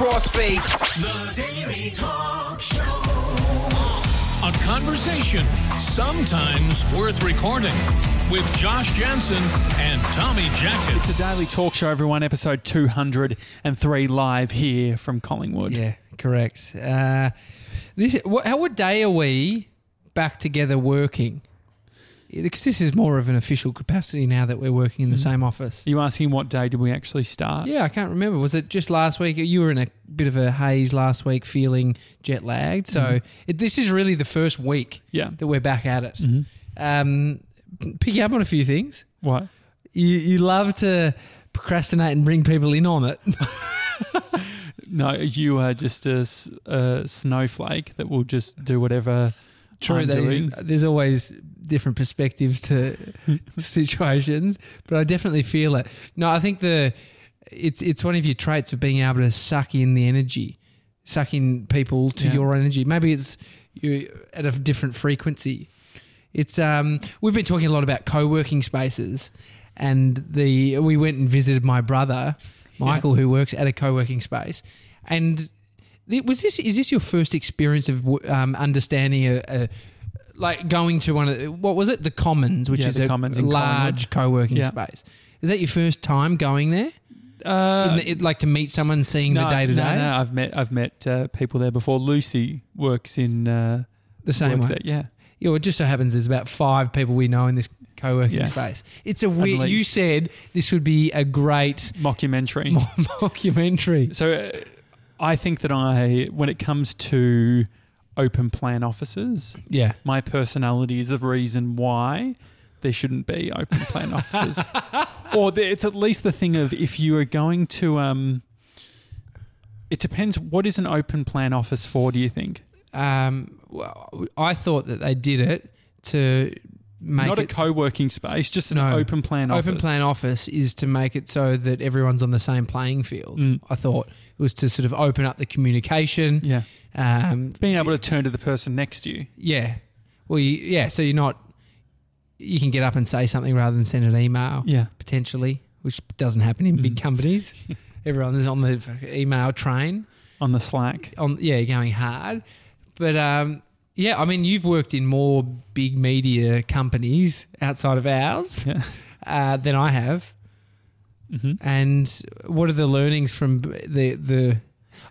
crossfades. The Daily Talk Show. A conversation sometimes worth recording with Josh Janssen and Tommy Jackett. It's a daily talk show, everyone. Episode 203 live here from Collingwood. Yeah, correct. Uh, this, what, how, what day are we back together working? Because this is more of an official capacity now that we're working in the mm. same office. Are you asking what day did we actually start? Yeah, I can't remember. Was it just last week? You were in a bit of a haze last week, feeling jet lagged. So mm-hmm. it, this is really the first week Yeah. that we're back at it. Mm-hmm. Um, picking up on a few things. What? You, you love to procrastinate and bring people in on it. No, you are just a snowflake that will just do whatever True, I'm that is- there's always different perspectives to situations, but I definitely feel it. No, I think the it's it's one of your traits of being able to suck in the energy, suck in people to Yeah. your energy. Maybe it's you at a different frequency. It's um we've been talking a lot about co-working spaces, and the we went and visited my brother Michael, who works at a co-working space, and was this is this your first experience of um, understanding a, a like going to one of the, what was it the Commons, which Yeah, is a Commons large co-working Yeah. space. Is that your first time going there? Uh, the- it- like to meet someone, seeing the day to day. no, I've met I've met uh, people there before. Lucy works in uh, the same way. there. Yeah, Yeah, it just so happens there's about five people we know in this co-working Yeah. space. It's a weird. You said this would be a great mockumentary. mockumentary. So uh, I think that I, when it comes to open plan offices, Yeah, my personality is the reason why there shouldn't be open plan offices. or the, it's at least the thing of if you are going to, um, it depends. What is an open plan office for? Do you think? um, well, I thought that they did it to make Not a co-working space, just an No. open plan office. Open plan office is to make it so that everyone's on the same playing field. Mm. I thought it was to sort of open up the communication. Yeah, Um, being able to turn to the person next to you. yeah. Well, you, yeah. So you're not. You can get up and say something rather than send an email. Yeah, Potentially, which doesn't happen in big Mm. companies. Everyone is on the email train. on the Slack. On yeah, going hard. But um, yeah, I mean, you've worked in more big media companies outside of ours uh, than I have. hmm And what are the learnings from the the?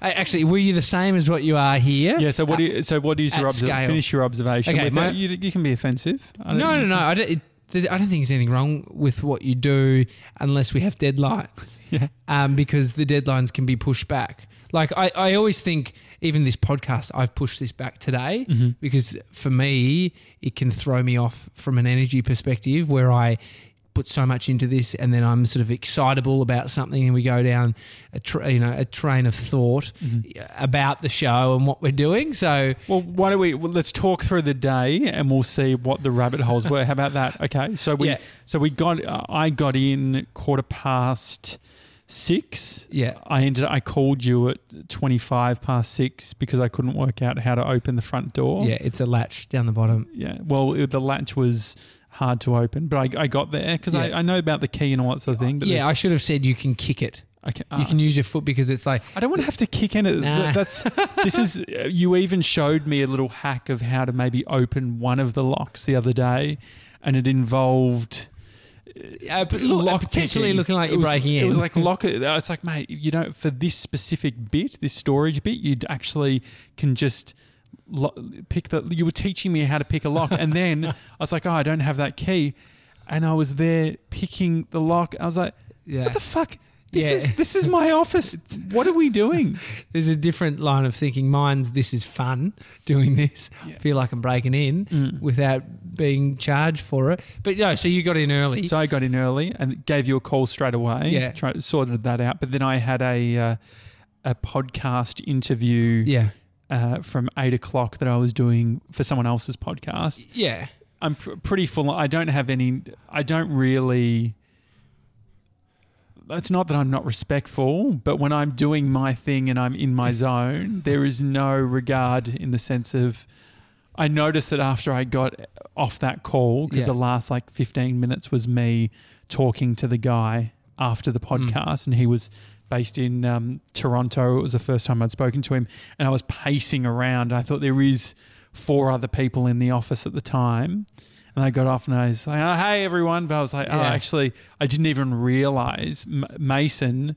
Actually, were you the same as what you are here? Yeah. So what do you? So what is your finish your observation? Okay, with my- you, you can be offensive. I No, no, no. I don't. It, there's, I don't think there's anything wrong with what you do unless we have deadlines. Yeah. Um, because the deadlines can be pushed back. Like I, I always think, even this podcast, I've pushed this back today Mm-hmm. because for me, it can throw me off from an energy perspective where I put so much into this and then I'm sort of excitable about something and we go down a tra- you know a train of thought Mm-hmm. about the show and what we're doing. So Well, why don't we? Well, let's talk through the day, and we'll see what the rabbit holes were. How about that? Okay. So we, Yeah. so we got. Uh, I got in quarter past six. yeah, I ended. I called you at twenty five past six because I couldn't work out how to open the front door. yeah, it's a latch down the bottom. Yeah. Well, it- the latch was hard to open, but I, I got there because Yeah. I, I know about the key and all that sort of thing. But Yeah, I should have said you can kick it. Can, You can uh, use your foot because it's like I don't want to have to kick in it. Nah. That's this is. Uh, you even showed me a little hack of how to maybe open one of the locks the other day, and it involved uh, lock potentially looking like It you're was- breaking in. It was like lock. it. It's like, mate, you know, for this specific bit, this storage bit, you actually can just lo- pick the. You were teaching me how to pick a lock, and then I was like, oh, I don't have that key, and I was there picking the lock. I was like, yeah. what the fuck. This Yeah. is this is my office. What are we doing? There's a different line of thinking. Mine's this is fun doing this. Yeah. Feel like I'm breaking in Mm. without being charged for it. But no, so you got in early. So I got in early and gave you a call straight away. Yeah. tried sorted that out. But then I had a uh, a podcast interview yeah, uh, from eight o'clock that I was doing for someone else's podcast. yeah, I'm pr- pretty full. I don't have any. I don't really. It's not that I'm not respectful, but when I'm doing my thing and I'm in my zone, there is no regard in the sense of. I noticed that after I got off that call, because Yeah. the last like 15 minutes was me talking to the guy after the podcast, and he was based in um, Toronto. It was the first time I'd spoken to him, and I was pacing around. I thought there is four other people in the office at the time. And I got off and I was like, oh, hey, everyone. But I was like, oh, Yeah. actually, I didn't even realize M- Mason,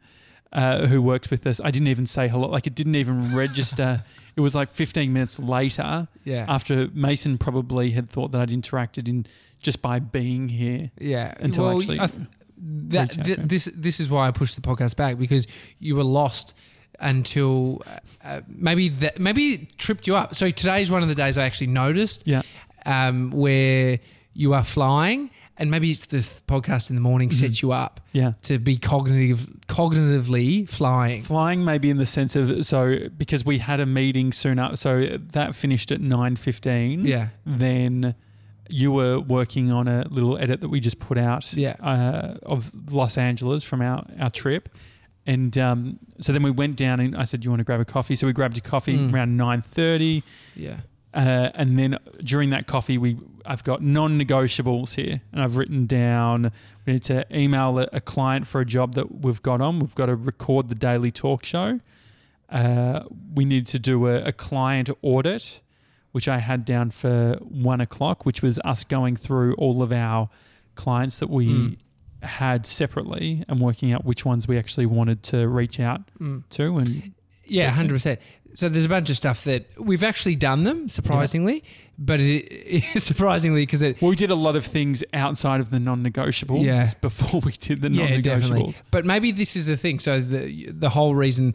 uh, who works with us, I didn't even say hello. Like, it didn't even register. it was like 15 minutes later Yeah. after Mason probably had thought that I'd interacted in just by being here. Yeah. Until well, actually I th- that, th- this this is why I pushed the podcast back because you were lost until uh, uh, maybe that maybe it tripped you up. So today's one of the days I actually noticed Yeah. Um, where you are flying, and maybe it's the podcast in the morning Mm-hmm. sets you up Yeah. to be cognitive cognitively flying. Flying maybe in the sense of so because we had a meeting soon up so that finished at 9:15 Yeah. then you were working on a little edit that we just put out Yeah. uh, of Los Angeles from our, our trip and um, so then we went down and I said you want to grab a coffee so we grabbed a coffee Mm. around 9:30 Yeah. Uh, and then during that coffee, we I've got non-negotiables here, and I've written down we need to email a, a client for a job that we've got on. We've got to record the daily talk show. Uh, we need to do a, a client audit, which I had down for one o'clock, which was us going through all of our clients that we Mm. had separately and working out which ones we actually wanted to reach out Mm. to. And Yeah, hundred percent. So there's a bunch of stuff that we've actually done them surprisingly, but it, surprisingly because it Well, we did a lot of things outside of the non-negotiables Yeah. before we did the yeah non-negotiables. But maybe this is the thing. So the the whole reason,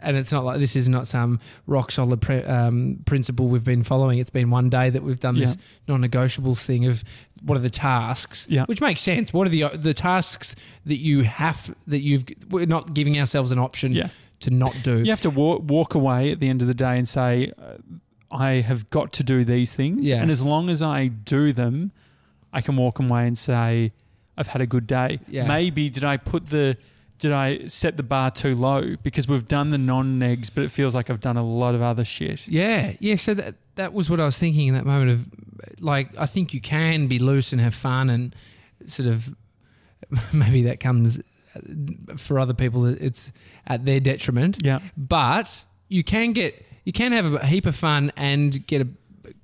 and it's not like this is not some rock solid pre, um, principle we've been following. It's been one day that we've done this non-negotiable thing of what are the tasks, Yeah. which makes sense. What are the the tasks that you have that you've we're not giving ourselves an option Yeah. To not do. You have to walk, walk away at the end of the day and say, uh, I have got to do these things. Yeah. And as long as I do them, I can walk away and say, I've had a good day. Yeah. Maybe did I put the, did I set the bar too low? Because we've done the non-negs, but it feels like I've done a lot of other shit. Yeah, yeah. So that that was what I was thinking in that moment of like I think you can be loose and have fun and sort of maybe that comes for other people it's at their detriment. Yeah. But you can get you can have a heap of fun and get a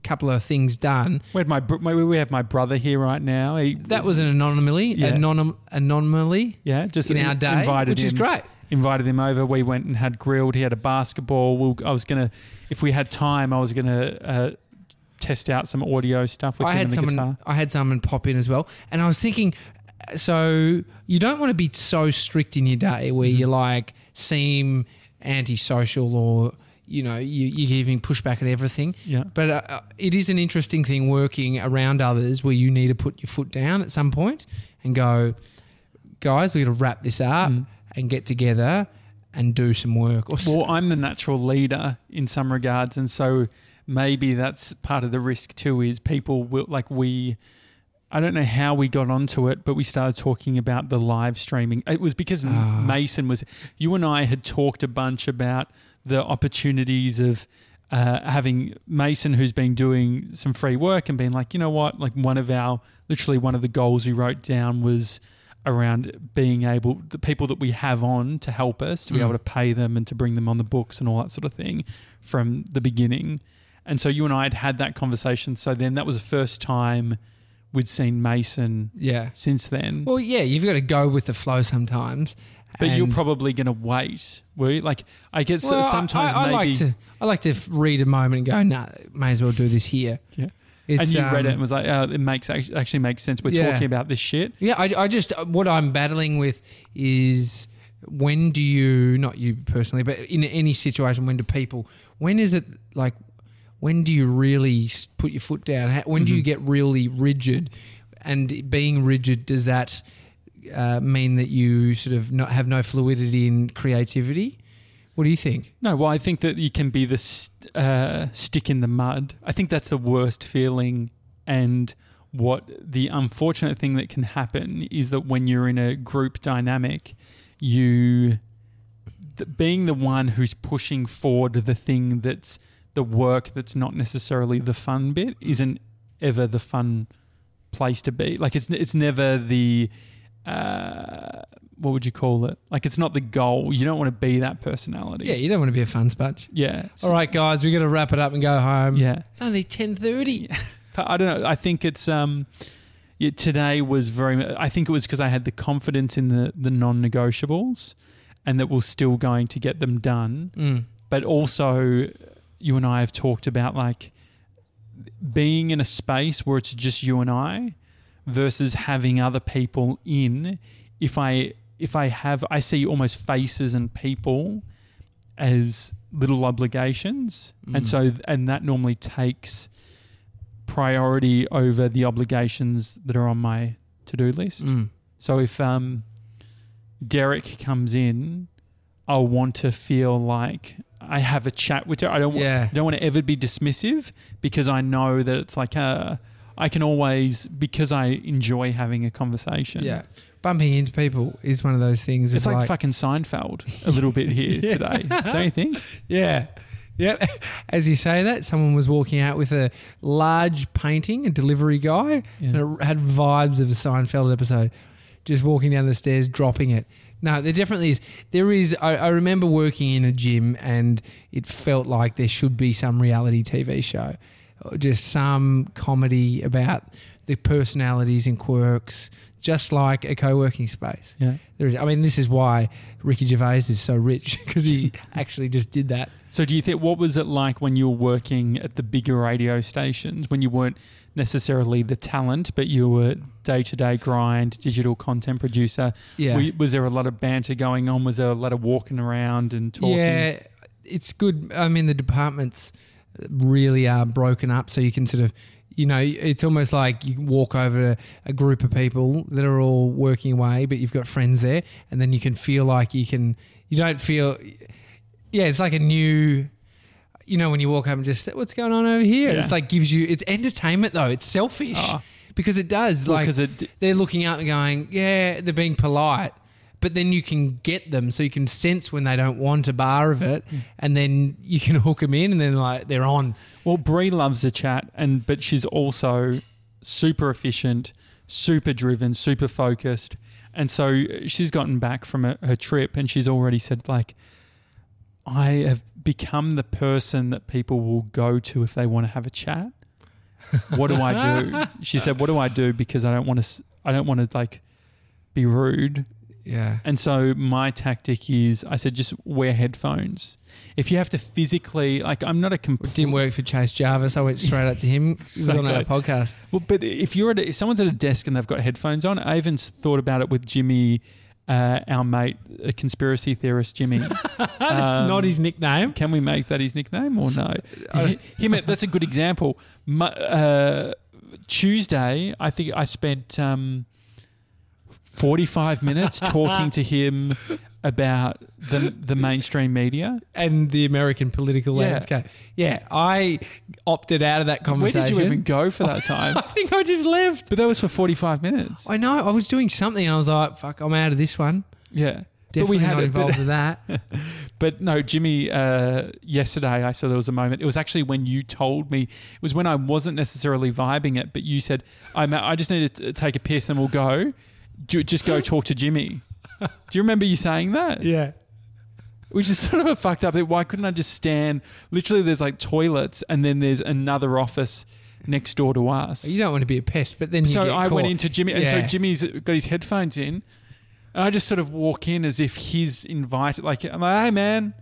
couple of things done. We had my, we have my brother here right now. He, That was an anomaly, Yeah. anonym, anomaly yeah, just in our day, invited which is great. invited him over. We went and had grilled. He had a basketball. We, I was gonna, if we had time, I was gonna uh, test out some audio stuff with I him had someone. guitar. I had someone pop in as well, and I was thinking. So you don't want to be so strict in your day where Mm-hmm. you like seem antisocial or you know you you're giving pushback at everything. Yeah, But uh, it is an interesting thing working around others where you need to put your foot down at some point and go, guys, we got to wrap this up Mm. and get together and do some work. Or Well, I'm the natural leader in some regards, and so maybe that's part of the risk too. Is people will like we. I don't know how we got onto it, but we started talking about the live streaming. It was because Ah. Mason was. You and I had talked a bunch about the opportunities of uh, having Mason, who's been doing some free work, and being like, you know what, like one of our literally one of the goals we wrote down was around being able the people that we have on to help us to be Mm. able to pay them and to bring them on the books and all that sort of thing from the beginning. And so you and I had had that conversation. So then that was the first time we'd seen Mason yeah. since then. Well, yeah, you've got to go with the flow sometimes. but you're probably going to wait, were you? Like, I guess Well, sometimes I, I maybe. like to I like to read a moment and go, nah, may as well do this here. Yeah. It's, and you read it um, and was like, oh, it makes actually makes sense. We're Yeah. talking about this shit. Yeah, I, I just what I'm battling with is when do you not you personally, but in any situation, when do people? When is it like? When do you really put your foot down? How- When do you get really rigid? And being rigid does that uh, mean that you sort of not have no fluidity in creativity? What do you think? No, well, I think that you can be the st- uh, stick in the mud. I think that's the worst feeling. And what the unfortunate thing that can happen is that when you're in a group dynamic, you th- being the one who's pushing forward the thing that's the work that's not necessarily the fun bit isn't ever the fun place to be. Like it's it's never the uh, what would you call it? Like it's not the goal. You don't want to be that personality. Yeah, you don't want to be a fun sponge. Yeah. All right, guys, we got to wrap it up and go home. Yeah. It's only ten thirty. But I don't know. I think it's um, yeah, today was very. I think it was because I had the confidence in the the non-negotiables, and that we're still going to get them done. Mm. But also, you and I have talked about like being in a space where it's just you and I, versus having other people in. If I if I have, I see almost faces and people as little obligations, and Mm. so and that normally takes priority over the obligations that are on my to-do list. Mm. So if um, Derek comes in, I'll want to feel like I have a chat with her. I don't. Yeah. I don't want to ever be dismissive because I know that it's like uh, I can always because I enjoy having a conversation. Yeah. Bumping into people is one of those things. It's of like, fucking Seinfeld a little bit here Yeah. today, don't you think? Yeah. Yep. As you say that, someone was walking out with a large painting, a delivery guy, Yeah. and it had vibes of a Seinfeld episode. Just walking down the stairs, dropping it. No, there definitely is. There is. I, I remember working in a gym, and it felt like there should be some reality TV show, just some comedy about the personalities and quirks, just like a co-working space. Yeah. There is. I mean, this is why Ricky Gervais is so rich because he actually just did that. So do you think what was it like when you were working at the bigger radio stations when you weren't necessarily the talent but you were day to day grind digital content producer? Yeah. Were- was there a lot of banter going on? Was there a lot of walking around and talking? Yeah, it's good. I mean, the departments really are broken up, so you can sort of, you know, it's almost like you walk over a group of people that are all working away, but you've got friends there, and then you can feel like you can. You don't feel. Yeah, it's like a new. You know, when you walk up and just say, what's going on over here, Yeah. it's like gives you. It's entertainment though. It's selfish Oh. because it does. like because it they're looking up and going, yeah, they're being polite. But then you can get them, so you can sense when they don't want a bar of it, hmm. and then you can hook them in, and then like they're on. Well, Brie loves a chat, and but she's also super efficient, super driven, super focused, and so she's gotten back from a, her trip, and she's already said like, I have become the person that people will go to if they want to have a chat. What do I do? She said, "What do I do? Because I don't want to. I don't want to like be rude." Yeah, And so my tactic is, I said, just wear headphones. If you have to physically, like, I'm not a it complete. didn't work for Chase Jarvis. I went straight up to him. He was on our podcast. Well, but if you're at a, if someone's at a desk and they've got headphones on, I even thought about it with Jimmy, uh, our mate, a conspiracy theorist, Jimmy. That's Um, not his nickname. Can we make that his nickname or no? Him, that's a good example. Mu- uh, Tuesday, I think I spent um, 45 minutes talking to him about the the mainstream media. And the American political Yeah. landscape. Yeah, I opted out of that conversation. Where did you even go for that time? I think I just left. but that was for 45 minutes. I know. I was doing something. and I was like, "Fuck, I'm out of this one." Yeah. Definitely but we had not involved with that. but no, Jimmy. Uh, yesterday, I saw there was a moment. It was actually when you told me. It was when I wasn't necessarily vibing it, but you said, "I'm. I just need to take a piss, and we'll go. Ju- Just go talk to Jimmy." Do you remember you saying that? yeah. Which is sort of a fucked up. thing. Why couldn't I just stand? Literally, there's like toilets, and then there's another office next door to us. You don't want to be a pest, but then you so I went into Jimmy, and so Jimmy's got his headphones in, and I just sort of walk in as if he's invited. Like I'm like, hey man,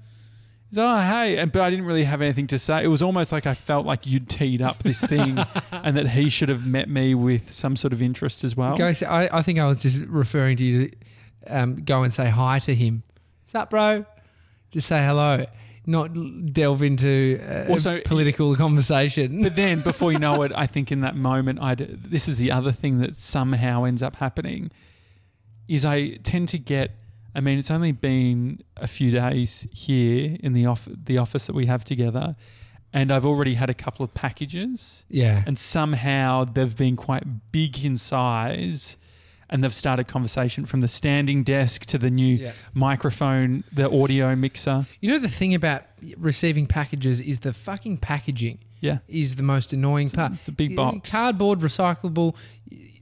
he's oh hey, and but I didn't really have anything to say. It was almost like I felt like you'd teed up this thing, and that he should have met me with some sort of interest as well. Go I, I think I was just referring to you to um, go and say hi to him. What's up, bro? Just say hello, not delve into uh, Also- political conversation. But then, before you know it, I think in that moment, I this is the other thing that somehow ends up happening, is I tend to get. I mean, it's only been a few days here in the off the office that we have together, and I've already had a couple of packages, yeah, and somehow they've been quite big in size. And they've started conversation from the standing desk to the new Yeah. microphone, the audio mixer. you know the thing about receiving packages is the fucking packaging Yeah, is the most annoying part. it's a big box. cardboard, recyclable,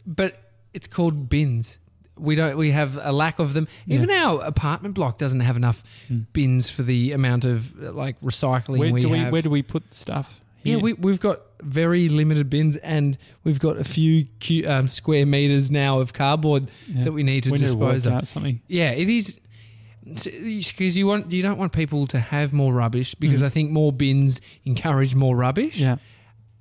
but it's called bins. We don't. We have a lack of them. Even our apartment block doesn't have enough bins for the amount of like recycling. Where we do we have. where do we put stuff? yeah, we, we've got very limited bins, and we've got a few cu- um, square meters now of cardboard Yeah. that we need to we need to dispose of. something. Yeah, it is because you want you don't want people to have more rubbish because I think more bins encourage more rubbish. Mm. Yeah.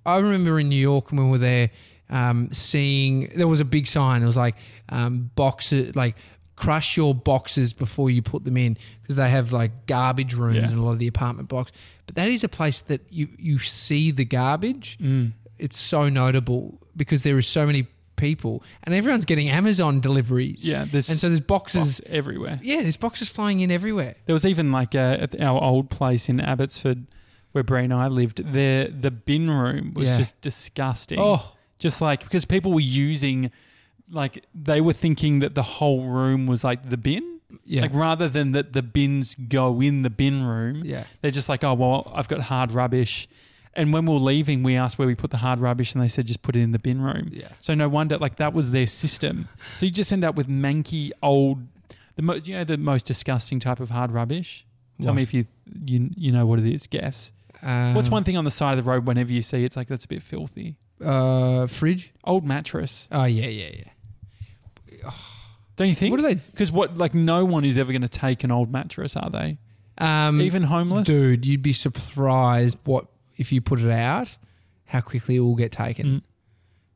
I remember in New York when we were there, um, seeing there was a big sign. It was like um, boxes, like crush your boxes before you put them in because they have like garbage rooms Yeah. in a lot of the apartment blocks. But that is a place that you you see the garbage. Mm. It's so notable because there is so many people and everyone's getting Amazon deliveries. Yeah, there's and so there's boxes. boxes everywhere. Yeah, there's boxes flying in everywhere. There was even like uh, at our old place in Abbotsford, where Brie and I lived. There, the bin room was Yeah. just disgusting. Oh, just like because people were using, like they were thinking that the whole room was like the bin. yeah, Like rather than that the bins go in the bin room, yeah. they're just like, oh well, I've got hard rubbish. And when we were leaving, we asked where we put the hard rubbish, and they said just put it in the bin room. Yeah. So no wonder, like that was their system. So you just end up with manky old, the mo- you know the most disgusting type of hard rubbish. Tell What? me if you you you know what it is. Guess. What's Um, one thing on the side of the road whenever you see it's like that's a bit filthy. Uh, fridge. Old mattress, Oh yeah, yeah, yeah. don't you think? What are they? Because what like no one is ever going to take an old mattress, are they? Um, Even homeless, dude, you'd be surprised what if you put it out, how quickly it will get taken. Mm.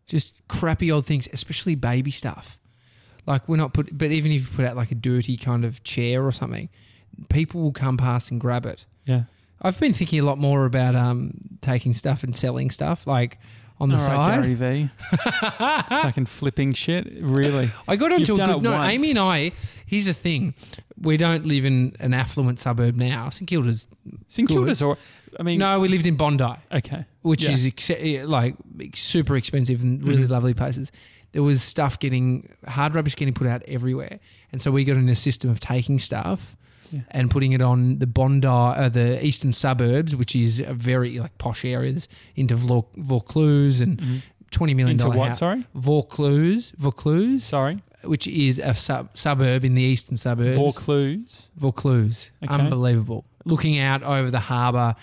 Just crappy old things, especially baby stuff. Like we're not put, but even if you put out like a dirty kind of chair or something, people will come past and grab it. Yeah. I've been thinking a lot more about um, taking stuff and selling stuff, like on the All right, side. Gary V. it's fucking flipping shit. Really. I got You've onto a done good. No, once. Amy and I. Here's the thing: we don't live in an affluent suburb now. St Kilda's. St Good. Kilda's or I mean, No, we lived in Bondi, Okay. which Yeah. is ex- eh, like super expensive and really Mhm. lovely places. There was stuff getting hard rubbish getting put out everywhere, and so we got in a system of taking stuff. Yeah. And putting it on the Bondi, uh, the eastern suburbs, which is a very like posh areas into Vaucluse and Mhm. twenty million Into what? house. Sorry. Vaucluse, Vaucluse, Sorry. which is a sub- suburb in the eastern suburbs. Vaucluse. Vaucluse. Okay. Unbelievable. Looking out over the harbour.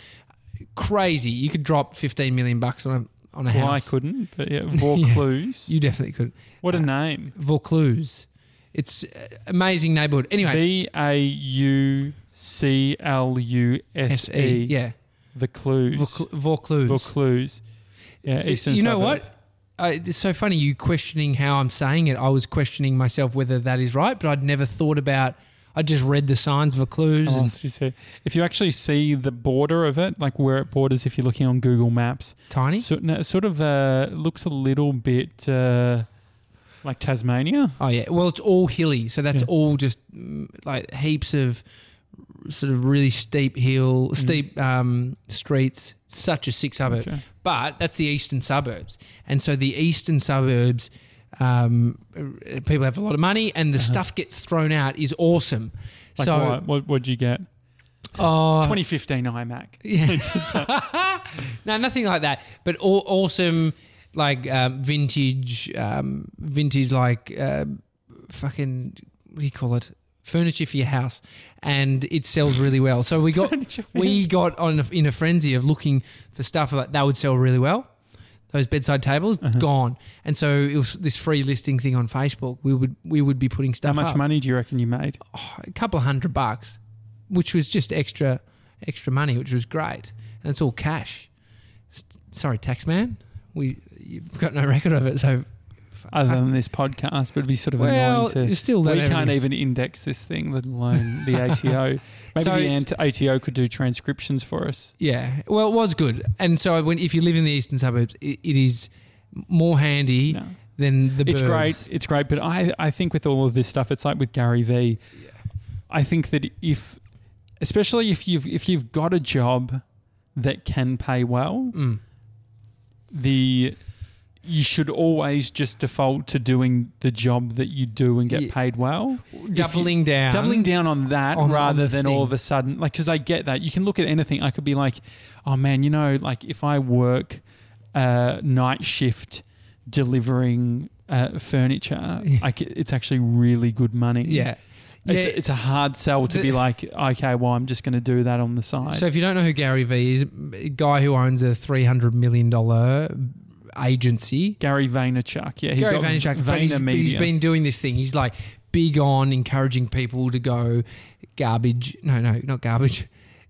Crazy. You could drop 15 million bucks on a, on a Well, I couldn't, but yeah, Vaucluse. You definitely could. what a name. Vaucluse. It's uh, amazing neighbourhood. Anyway, V A U C L U S. E. Yeah. the Vaucl- Vaucluse. Vaucluse. Yeah, eastern you know suburb. what? Uh, it's so funny you questioning how I'm saying it. I was questioning myself whether that is right, but I'd never thought about. I just read the signs, Vaucluse, Oh, and if you actually see the border of it, like where it borders, if you're looking on Google Maps, tiny. so, no, sort of uh, looks a little bit uh, like Tasmania. Oh yeah, well it's all hilly, so that's Yeah. all just mm, like heaps of sort of really steep hill, Mm. steep um, streets. It's such a sick suburb, Okay. but that's the eastern suburbs, and so the eastern suburbs. Um, uh, people have a lot of money, and the stuff gets thrown out is awesome. Uh-huh. Like so, what? What would you get? oh, 2015 iMac. yeah. no, nothing like that. But all, awesome, like um, vintage, um, vintage, like uh, fucking what do you call it? Furniture for your house, and it sells really well. So we got we got on a, in a frenzy of looking for stuff like that would sell really well. Those bedside tables Uh-huh. gone, and so it was this free listing thing on Facebook. We would we would be putting stuff. How much up. money do you reckon you made? Oh, a couple of hundred bucks, which was just extra extra money, which was great, and it's all cash. S- Sorry, tax man, we you've got no record of it, so Other than this podcast, but it'd be sort of well, annoying to. still We can't even index this thing, let alone the ATO. Maybe So the ant- ATO could do transcriptions for us. Yeah, well, it was good, and so when if you live in the eastern suburbs, it, it is more handy No. than the. It's burbs. great. It's great. But I, I think with all of this stuff, it's like with Gary V. I think that if, especially if you've if you've got a job that can pay well, Mm. the you should always just default to doing the job that you do and get Yeah. paid well. Doubling down, Doubling down on that on- rather on the than all of a sudden, like, because I get that. You can look at anything. I could be like, oh man, you know, like if I work uh, night shift delivering uh, furniture, I c it's actually really good money. Yeah. It's, Yeah. it's a hard sell to The- be like, okay, well, I'm just going to do that on the side. So if you don't know who Gary Vee is, a guy who owns a three hundred million dollar agency. Gary Vaynerchuk, yeah, he's Gary got Vaynerchuk, Vayner he's, he's been doing this thing. He's like big on encouraging people to go garbage. No, no, not garbage.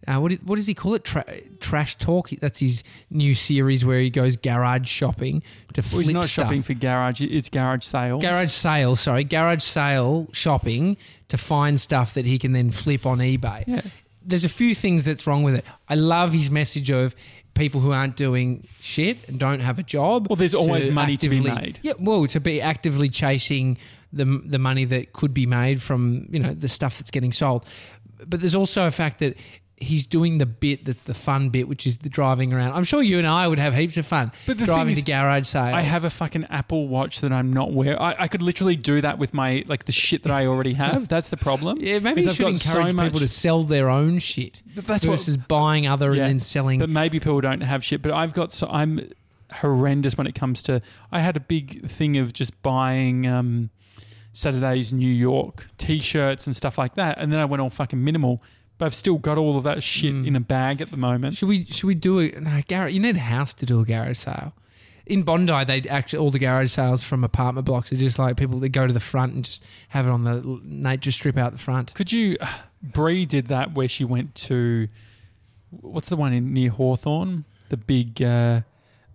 Uh, what, what does he call it? Tra- trash talk. That's his new series where he goes garage shopping to Well, flip he's not stuff. shopping for garage; it's garage sales. garage sale. Sorry, garage sale shopping to find stuff that he can then flip on eBay. Yeah. There's a few things that's wrong with it. I love his message of people who aren't doing shit and don't have a job. Well, there's always money to be made. Yeah, well, to be actively chasing the the money that could be made from you know the stuff that's getting sold. But there's also a fact that he's doing the bit that's the fun bit, which is the driving around. I'm sure you and I would have heaps of fun But the driving thing to garage sales. I have a fucking Apple Watch that I'm not wearing. I, I could literally do that with my like the shit that I already have. That's the problem. Yeah, maybe is you I've should so encourage much- people to sell their own shit But that's what- versus buying other Yeah, and then selling. But maybe people don't have shit. But I've got so I'm horrendous when it comes to. I had a big thing of just buying um, Saturday's New York t-shirts and stuff like that, and then I went all fucking minimal. But I've still got all of that shit Mm. in a bag at the moment. should we should we do it? No, garage. You need a house to do a garage sale. In Bondi, they actually all the garage sales from apartment blocks are just like people that go to the front and just have it on the nature strip out the front. Could you? Bree did that where she went to. What's the one in near Hawthorn? The big. Uh,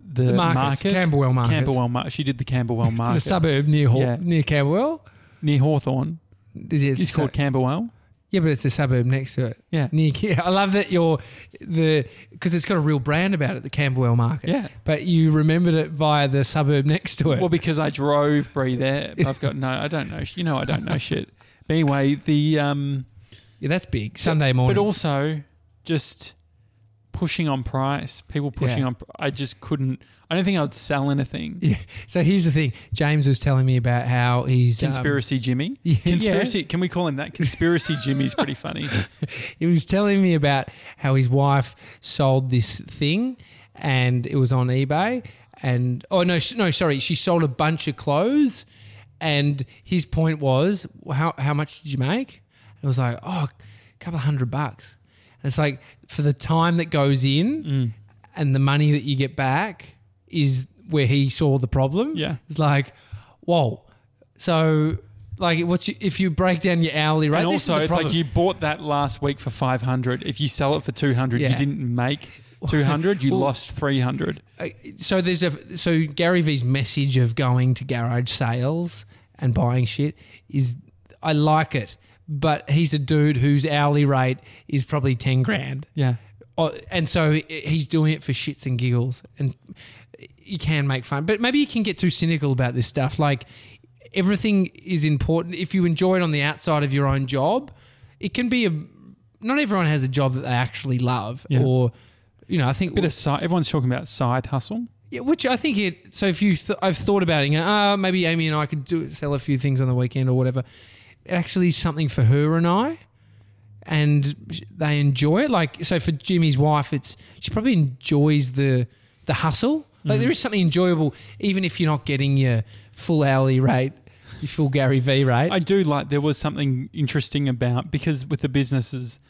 the, The markets, market, Camberwell markets. Camberwell Market. She did the Camberwell Market the suburb near Haw- Yeah. near Camberwell. near Hawthorn. Is it, It's, called Camberwell. Yeah, but it's the suburb next to it. Yeah. Near, I love that you're the because it's got a real brand about it, the Camberwell market. Yeah. but you remembered it via the suburb next to it. Well, because I drove Bree there. I've got no. I don't know. You know, I don't know shit. But anyway, the um, yeah, that's big. Sunday morning. but also just pushing on price. People pushing Yeah. on. I just couldn't. I don't think I would sell anything. Yeah. So here's the thing. James was telling me about how he's um, Conspiracy Jimmy. yeah. Conspiracy. Can we call him that? Conspiracy Jimmy's pretty funny. he was telling me about how his wife sold this thing, and it was on eBay. And oh no, no, sorry, she sold a bunch of clothes, and his point was, how how much did you make? And It was like, oh, a couple of hundred bucks. It's like for the time that goes in Mm. and the money that you get back is where he saw the problem. Yeah. It's like, whoa. So, like, what's your, if you break down your hourly rate? and also, it's problem. like you bought that last week for five hundred. If you sell it for two hundred, Yeah. you didn't make two hundred. You Well- lost three hundred. So there's a so Gary Vee's message of going to garage sales and buying shit is I like it, but he's a dude whose hourly rate is probably ten grand. Yeah. Oh, and so he's doing it for shits and giggles, and you can make fun, but maybe you can get too cynical about this stuff. Like everything is important. If you enjoy it on the outside of your own job, it can be a. Not everyone has a job that they actually love, Yeah. or you know, I think Bit of side. Everyone's talking about side hustle. yeah, which I think it. So if you, th- I've thought about it. and go, Ah, maybe Amy and I could do sell a few things on the weekend or whatever. It actually is something for her and I, and they enjoy it. Like so, for Jimmy's wife, it's she probably enjoys the the hustle. Like there is something enjoyable, even if you're not getting your full hourly rate, your full Gary V rate. I do like there was something interesting about because with the businesses,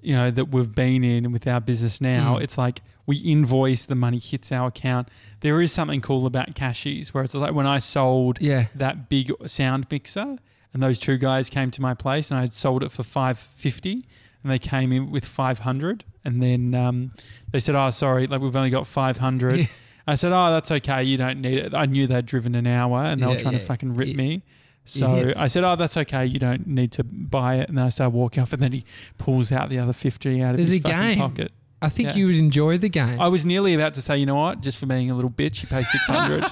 you know, that we've been in with our business now, Mm. it's like we invoice, the money hits our account. There is something cool about cashies where it's like when I sold yeah, that big sound mixer and those two guys came to my place and I had sold it for 550 and they came in with 500 and then um, they said, oh, sorry, like we've only got 500. Yeah. I said, oh, that's okay. You don't need it. I knew they'd driven an hour and they were Yeah, trying to fucking rip me. So idiots. I said, "Oh, that's okay. You don't need to buy it." And then I started walking off, and then he pulls out the other fifty out of There's his a fucking game. pocket. I think Yeah. you would enjoy the game. I was nearly about to say, "You know what? Just for being a little bitch, you pay six hundred.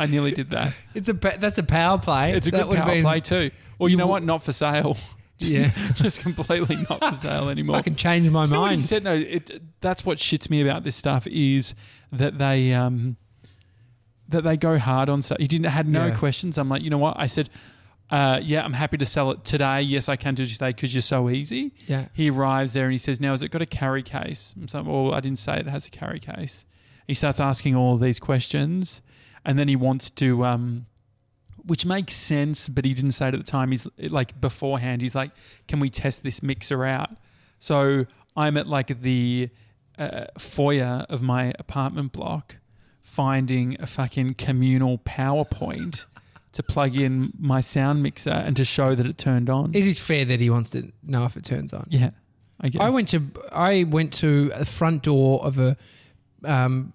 I nearly did that. it's a that's a power play. It's a That good power been- play too. Or you, You know what? Not for sale. Just, Yeah. just completely not for sale anymore. I can change my know what he mind. said? No, it, that's what shits me about this stuff is that they um, that they go hard on stuff. He didn't had no Yeah. questions. I'm like, you know what? I said, uh, yeah, I'm happy to sell it today. Yes, I can do it today because you're so easy. Yeah. He arrives there and he says, now has it got a carry case? I'm saying, well, I didn't say it has a carry case. He starts asking all of these questions, and then he wants to. Um, which makes sense, but he didn't say it at the time. He's like beforehand. He's like, "Can we test this mixer out?" So I'm at like the uh, foyer of my apartment block, finding a fucking communal PowerPoint to plug in my sound mixer and to show that it turned on. It is fair that he wants to know if it turns on. yeah, I guess. I went to I went to a front door of a um,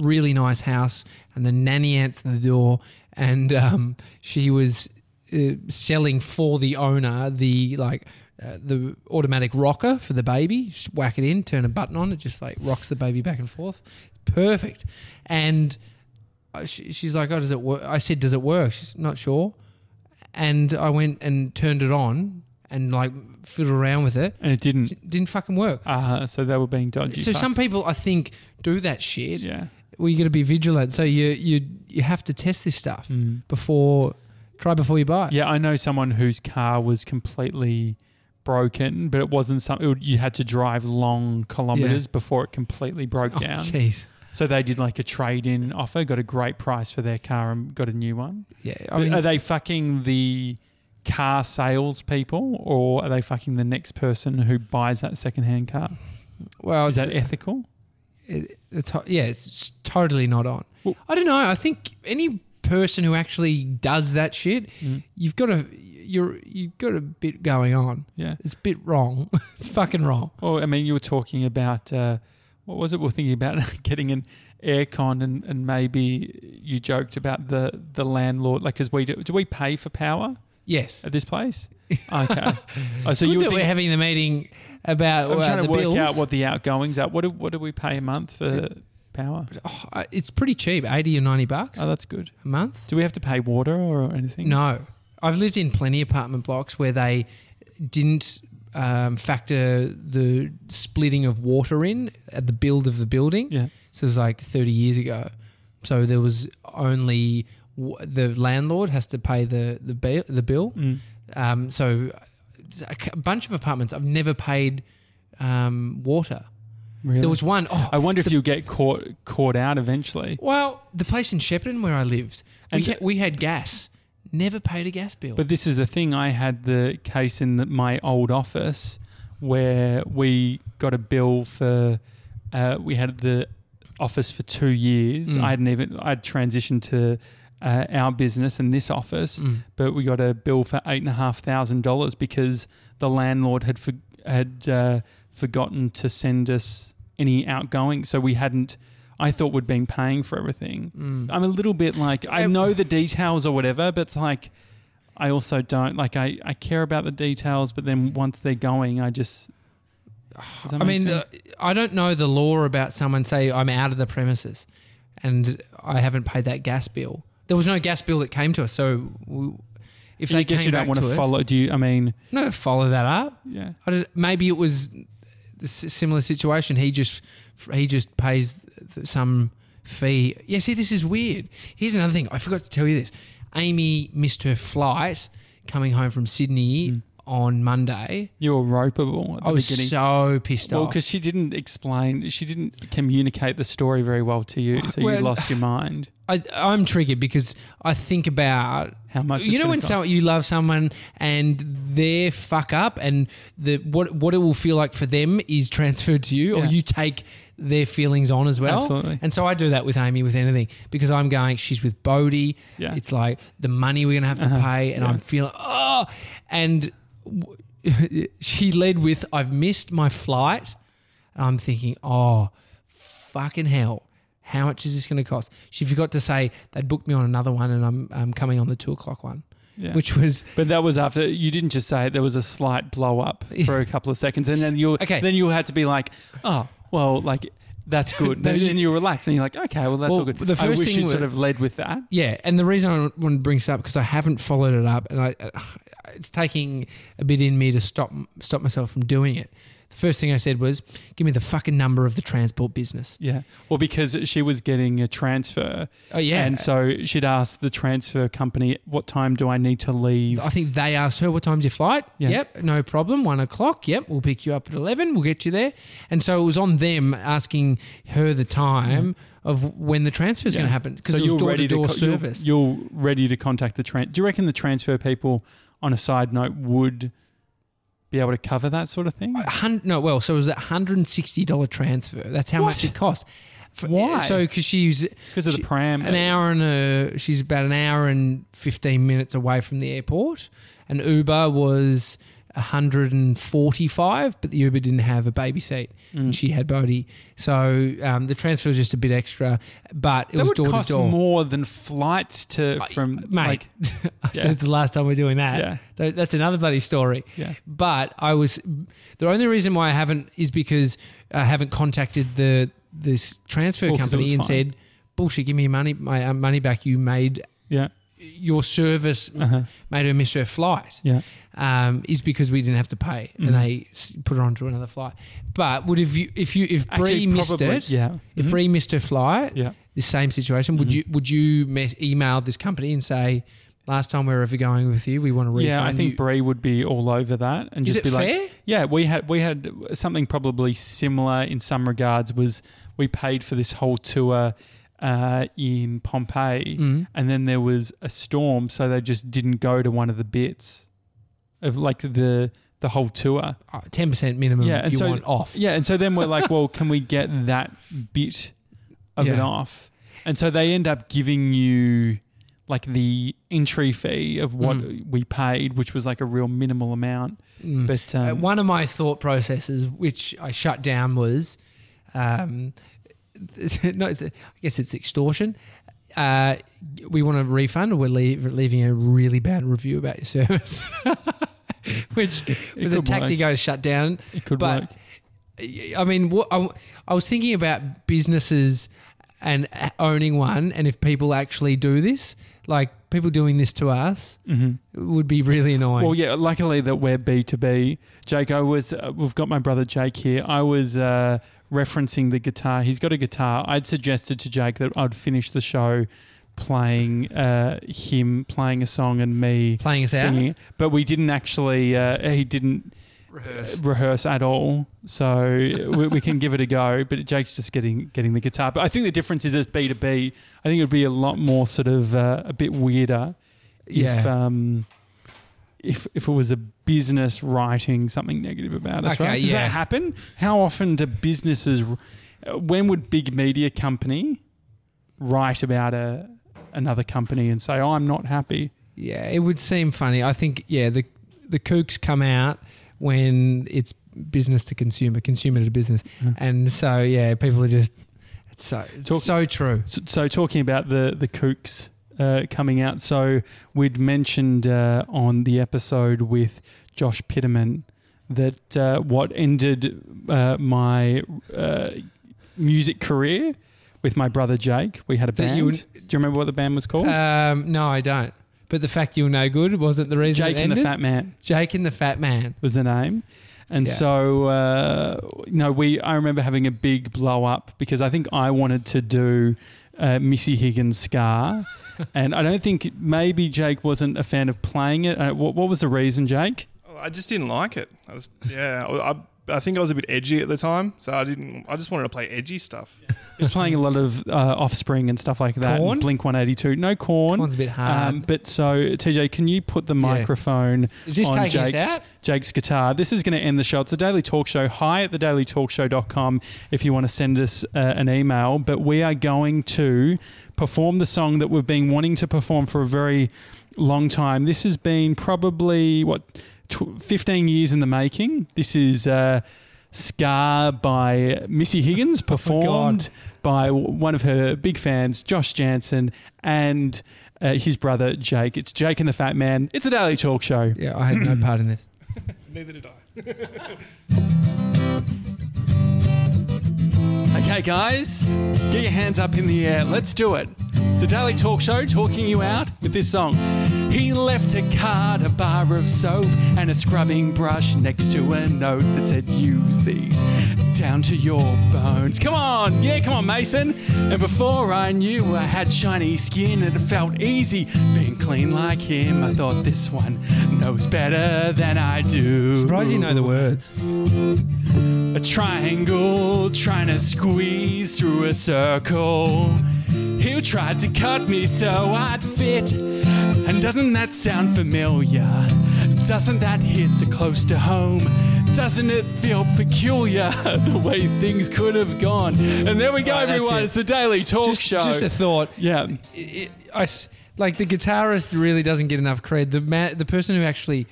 really nice house, and the nanny answered the door, and um, she was uh, selling for the owner the like. Uh, the automatic rocker for the baby, just whack it in, turn a button on, it just like rocks the baby back and forth. Perfect. And uh, she, she's like, "Oh, does it work?" I said, "Does it work?" She's not sure. And I went and turned it on and like fiddled around with it. and it didn't. Didn't fucking work. Uh, so they were being dodgy. So some people, I think, do that shit. yeah. Well, you got to be vigilant. So you you you have to test this stuff Mm. before try before you buy. Yeah, I know someone whose car was completely broken, but it wasn't something you had to drive long kilometers before it completely broke Oh, down. jeez. So they did like a trade in offer, got a great price for their car, and got a new one. Yeah. I mean, are they fucking the car sales people, or are they fucking the next person who buys that secondhand car? well, Is that ethical? It, it's yeah, it's totally not on. Well- I don't know. I think any person who actually does that shit, Mm. you've got a you're you've got a bit going on. Yeah. It's a bit wrong. it's fucking wrong. Well, I mean, you were talking about uh, what was it? We are thinking about getting an aircon, and, and maybe you joked about the the landlord, like, because we do, do we pay for power Yes. at this place? Okay. oh, so you were that we're having the meeting about I'm uh, trying the to work bills. out what the outgoings are. What do, what do we pay a month for power? Oh, it's pretty cheap, eighty or ninety bucks Oh, that's good. a month. Do we have to pay water or anything? No, I've lived in plenty of apartment blocks where they didn't um, factor the splitting of water in at the build of the building. Yeah. So it was like thirty years ago. So there was only w- the landlord has to pay the the bill. The bill. Mm. Um, so a bunch of apartments I've never paid um, water. Really? There was one oh I wonder if you'll get caught caught out eventually. well the place in Shepparton where I lived we And- had, we had gas. Never paid a gas bill. But this is the thing. I had the case in the, my old office where we got a bill for. Uh, we had the office for two years. Mm. I hadn't even. I'd transitioned to uh, our business and this office, Mm. but we got a bill for eight and a half thousand dollars because the landlord had for, had uh, forgotten to send us any outgoing. So we hadn't. I thought we'd been paying for everything. Mm. I'm a little bit like I know the details or whatever, but it's like I also don't like I, I care about the details, but then once they're going, I just. I mean, uh. I don't know the law about someone say I'm out of the premises, and I haven't paid that gas bill. There was no gas bill that came to us, so we, if I they guess came you don't back want to us- follow. Do you? I mean, I'm not to follow that up. yeah. I don't, maybe it was the similar situation. He just he just pays some fee. Yeah, see, this is weird. Here's another thing. I forgot to tell you this. Amy missed her flight coming home from Sydney Mm. On Monday. You were ropeable at the I was beginning. so pissed well, off. because she didn't explain, she didn't communicate the story very well to you, so you lost your mind. I, I'm triggered because I think about How much? you know when you love someone and they fuck up and the what what it will feel like for them is transferred to you or you take their feelings on as well. Absolutely. And so I do that with Amy with anything because I'm going she's with Bodie. Yeah. It's like the money we're going to have to Uh-huh. pay and Yeah. I'm feeling oh and she led with I've missed my flight and I'm thinking oh fucking hell. How much is this going to cost? She forgot to say they'd booked me on another one, and I'm, I'm coming on the two o'clock one, Yeah. which was But that was after you didn't just say it. There was a slight blow up for a couple of seconds, and then you Okay. then you had to be like, oh, well, like that's good. Then you- then you relax, and you're like, okay, well, that's Well, all good. the I first wish thing you sort of led with that. Yeah, and the reason I want to bring this up because I haven't followed it up, and I, it's taking a bit in me to stop stop myself from doing it. The first thing I said was, "Give me the fucking number of the transport business." Yeah. Well, because she was getting a transfer. Oh, yeah. And so she'd asked the transfer company, what time do I need to leave? I think they asked her, "What time's your flight?" Yeah. Yep, no problem. One o'clock. Yep, we'll pick you up at eleven. We'll get you there. And so it was on them asking her the time of when the transfer is Yeah. going to happen because So it was you're door to ready to door co- you're- service. You're, ready to contact the trans. Do you reckon the transfer people, on a side note, would be able to cover that sort of thing? No, well, so it was a hundred and sixty dollar transfer. That's how much it cost. For- Why? So because she's Because of the pram. an hour and a, she's about an hour and fifteen minutes away from the airport, and Uber was. 145, but the Uber didn't have a baby seat. Mm. And she had Bodhi. So um, the transfer was just a bit extra, but it that was would door to cost door. more than flights to from Mate, like I Yeah. said the last time we're doing that. Yeah. That's another bloody story. Yeah. But I was the only reason why I haven't is because I haven't contacted the this transfer Well, company and fine. said, "Bullshit, give me your money, my uh, money back. You made yeah your service uh-huh. made her miss her flight." yeah Um, is because we didn't have to pay and they put her onto another flight. But would have you if you if Bree missed probably- it, yeah if Mhm. Bree missed her flight, yeah the same situation, would Mhm. you would you me- email this company and say, last time we were ever going with you, we want to refund yeah I think you. Bree would be all over that and Is just be like yeah we had we had something probably similar in some regards was we paid for this whole tour uh, in Pompeii Mm. and then there was a storm, so they just didn't go to one of the bits of like the the whole tour. Uh, Ten percent minimum. Yeah, and you so- want off. Yeah, and so then we're like, well, can we get that bit of it off? And so they end up giving you like the entry fee of what Mm. we paid, which was like a real minimal amount. Mm. But um, Uh, one of my thought processes, which I shut down, was, um, no, it's, I guess it's extortion. Uh, we want a refund, or we're leave, leaving a really bad review about your service, which it was a tactic work. I shut down. It could but- work. I mean, what, I, I was thinking about businesses and owning one, and if people actually do this, like people doing this to us, hmm would be really annoying. Well, yeah. Luckily that we're B two B. Jake, I was. Uh, we've got my brother Jake here. I was uh, referencing the guitar. He's got a guitar. I'd suggested to Jake that I'd finish the show playing uh, him playing a song and me Playing us out? singing, it. but we didn't actually. Uh, he didn't Rehearse. rehearse at all. So we, we can give it a go. But Jake's just getting getting the guitar. But I think the difference is it's B two B. I think it would be a lot more sort of uh, a bit weirder if Yeah. um, if if it was a business writing something negative about us. Okay, right? Does yeah. that happen? How often do businesses? When would big media company write about a another company and say, "Oh, I'm not happy"? Yeah, it would seem funny. I think yeah, the the kooks come out when it's business to consumer, consumer to business, Mhm. and so yeah, people are just it's so it's Talk- so true. So, so talking about the the kooks uh, coming out, so we'd mentioned uh, on the episode with Josh Pitterman that uh, what ended uh, my uh, music career with my brother Jake. We had a band. would- Do you remember what the band was called? Um, no, I don't. But the fact you were no good wasn't the reason. Jake it and the? Fat Man Jake and the Fat Man. was the name. And Yeah. so, uh, no, we. I remember having a big blow up because I think I wanted to do uh, Missy Higgins Scar, and I don't think maybe Jake wasn't a fan of playing it. Uh, what, what was the reason, Jake? I just didn't like it. I was, yeah, I, I, I think I was a bit edgy at the time, so I didn't. I just wanted to play edgy stuff. He was playing a lot of uh, Offspring and stuff like that. Korn? Blink One Eighty Two. No Korn. One's a bit hard. Um, but so TJ, can you put the microphone Is this on taking us Jake's, out? Jake's guitar? This is going to end the show. It's the Daily Talk Show. Hi at thedailytalkshow.com if you want to send us uh, an email. But we are going to perform the song that we've been wanting to perform for a very long time. This has been probably what tw- 15 years in the making. This is. Uh, Scar by Missy Higgins, performed by one of her big fans, Josh Janssen, and uh, his brother Jake. It's Jake and the Fat Man. It's a daily talk show. Yeah, I had no part in this. Neither did I. Okay, guys, get your hands up in the air. Let's do it. It's a daily talk show talking you out with this song. He left a card, a bar of soap, and a scrubbing brush next to a note that said, Use these down to your bones. Come on, yeah, come on, Mason. And before I knew I had shiny skin and it felt easy being clean like him, I thought this one knows better than I do. Surprised you know the words. A triangle trying to squeeze through a circle. He tried to cut me so I'd fit. And doesn't that sound familiar? Doesn't that hit so close to home? Doesn't it feel peculiar the way things could have gone? And there we go, Right, everyone. it. It's the Daily Talk Just, Show. just a thought. yeah. it, I like the guitarist really doesn't get enough credit. The man, the person who actually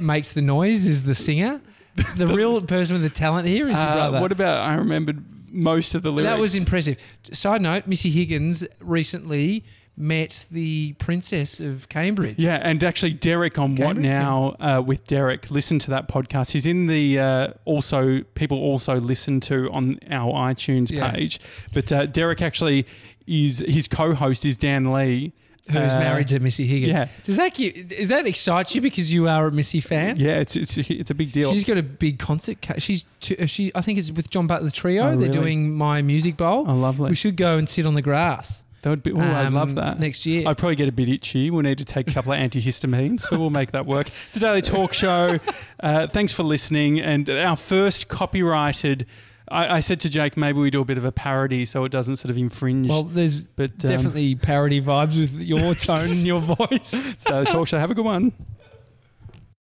makes the noise is the singer. The real person with the talent here is your Uh, brother. what about I remembered most of the lyrics. that was impressive. Side note: Missy Higgins recently met the Princess of Cambridge. Yeah, and actually, Derek on What Now uh, with Derek. Listen to that podcast. He's in the uh, also people also listen to on our iTunes Yeah. page. But uh, Derek actually is his co-host is Dan Lee, Who's Uh, married to Missy Higgins? yeah. Does that does that excite you because you are a Missy fan? Yeah, it's it's it's a big deal. She's got a big concert. ca- She's t- uh, she. I think it's with John Butler Trio. Oh, They're doing Myer Music Bowl. Oh, lovely. We should go and sit on the grass. that would be. Oh, um, love that next year. I'd probably get a bit itchy. We'll need to take a couple of antihistamines, but we'll make that work. It's a daily talk show. Uh, thanks for listening. And our first copyrighted. I, I said to Jake, maybe we do a bit of a parody so it doesn't sort of infringe. Well, there's but um, definitely parody vibes with your tone and your voice. so, talk show. Have a good one.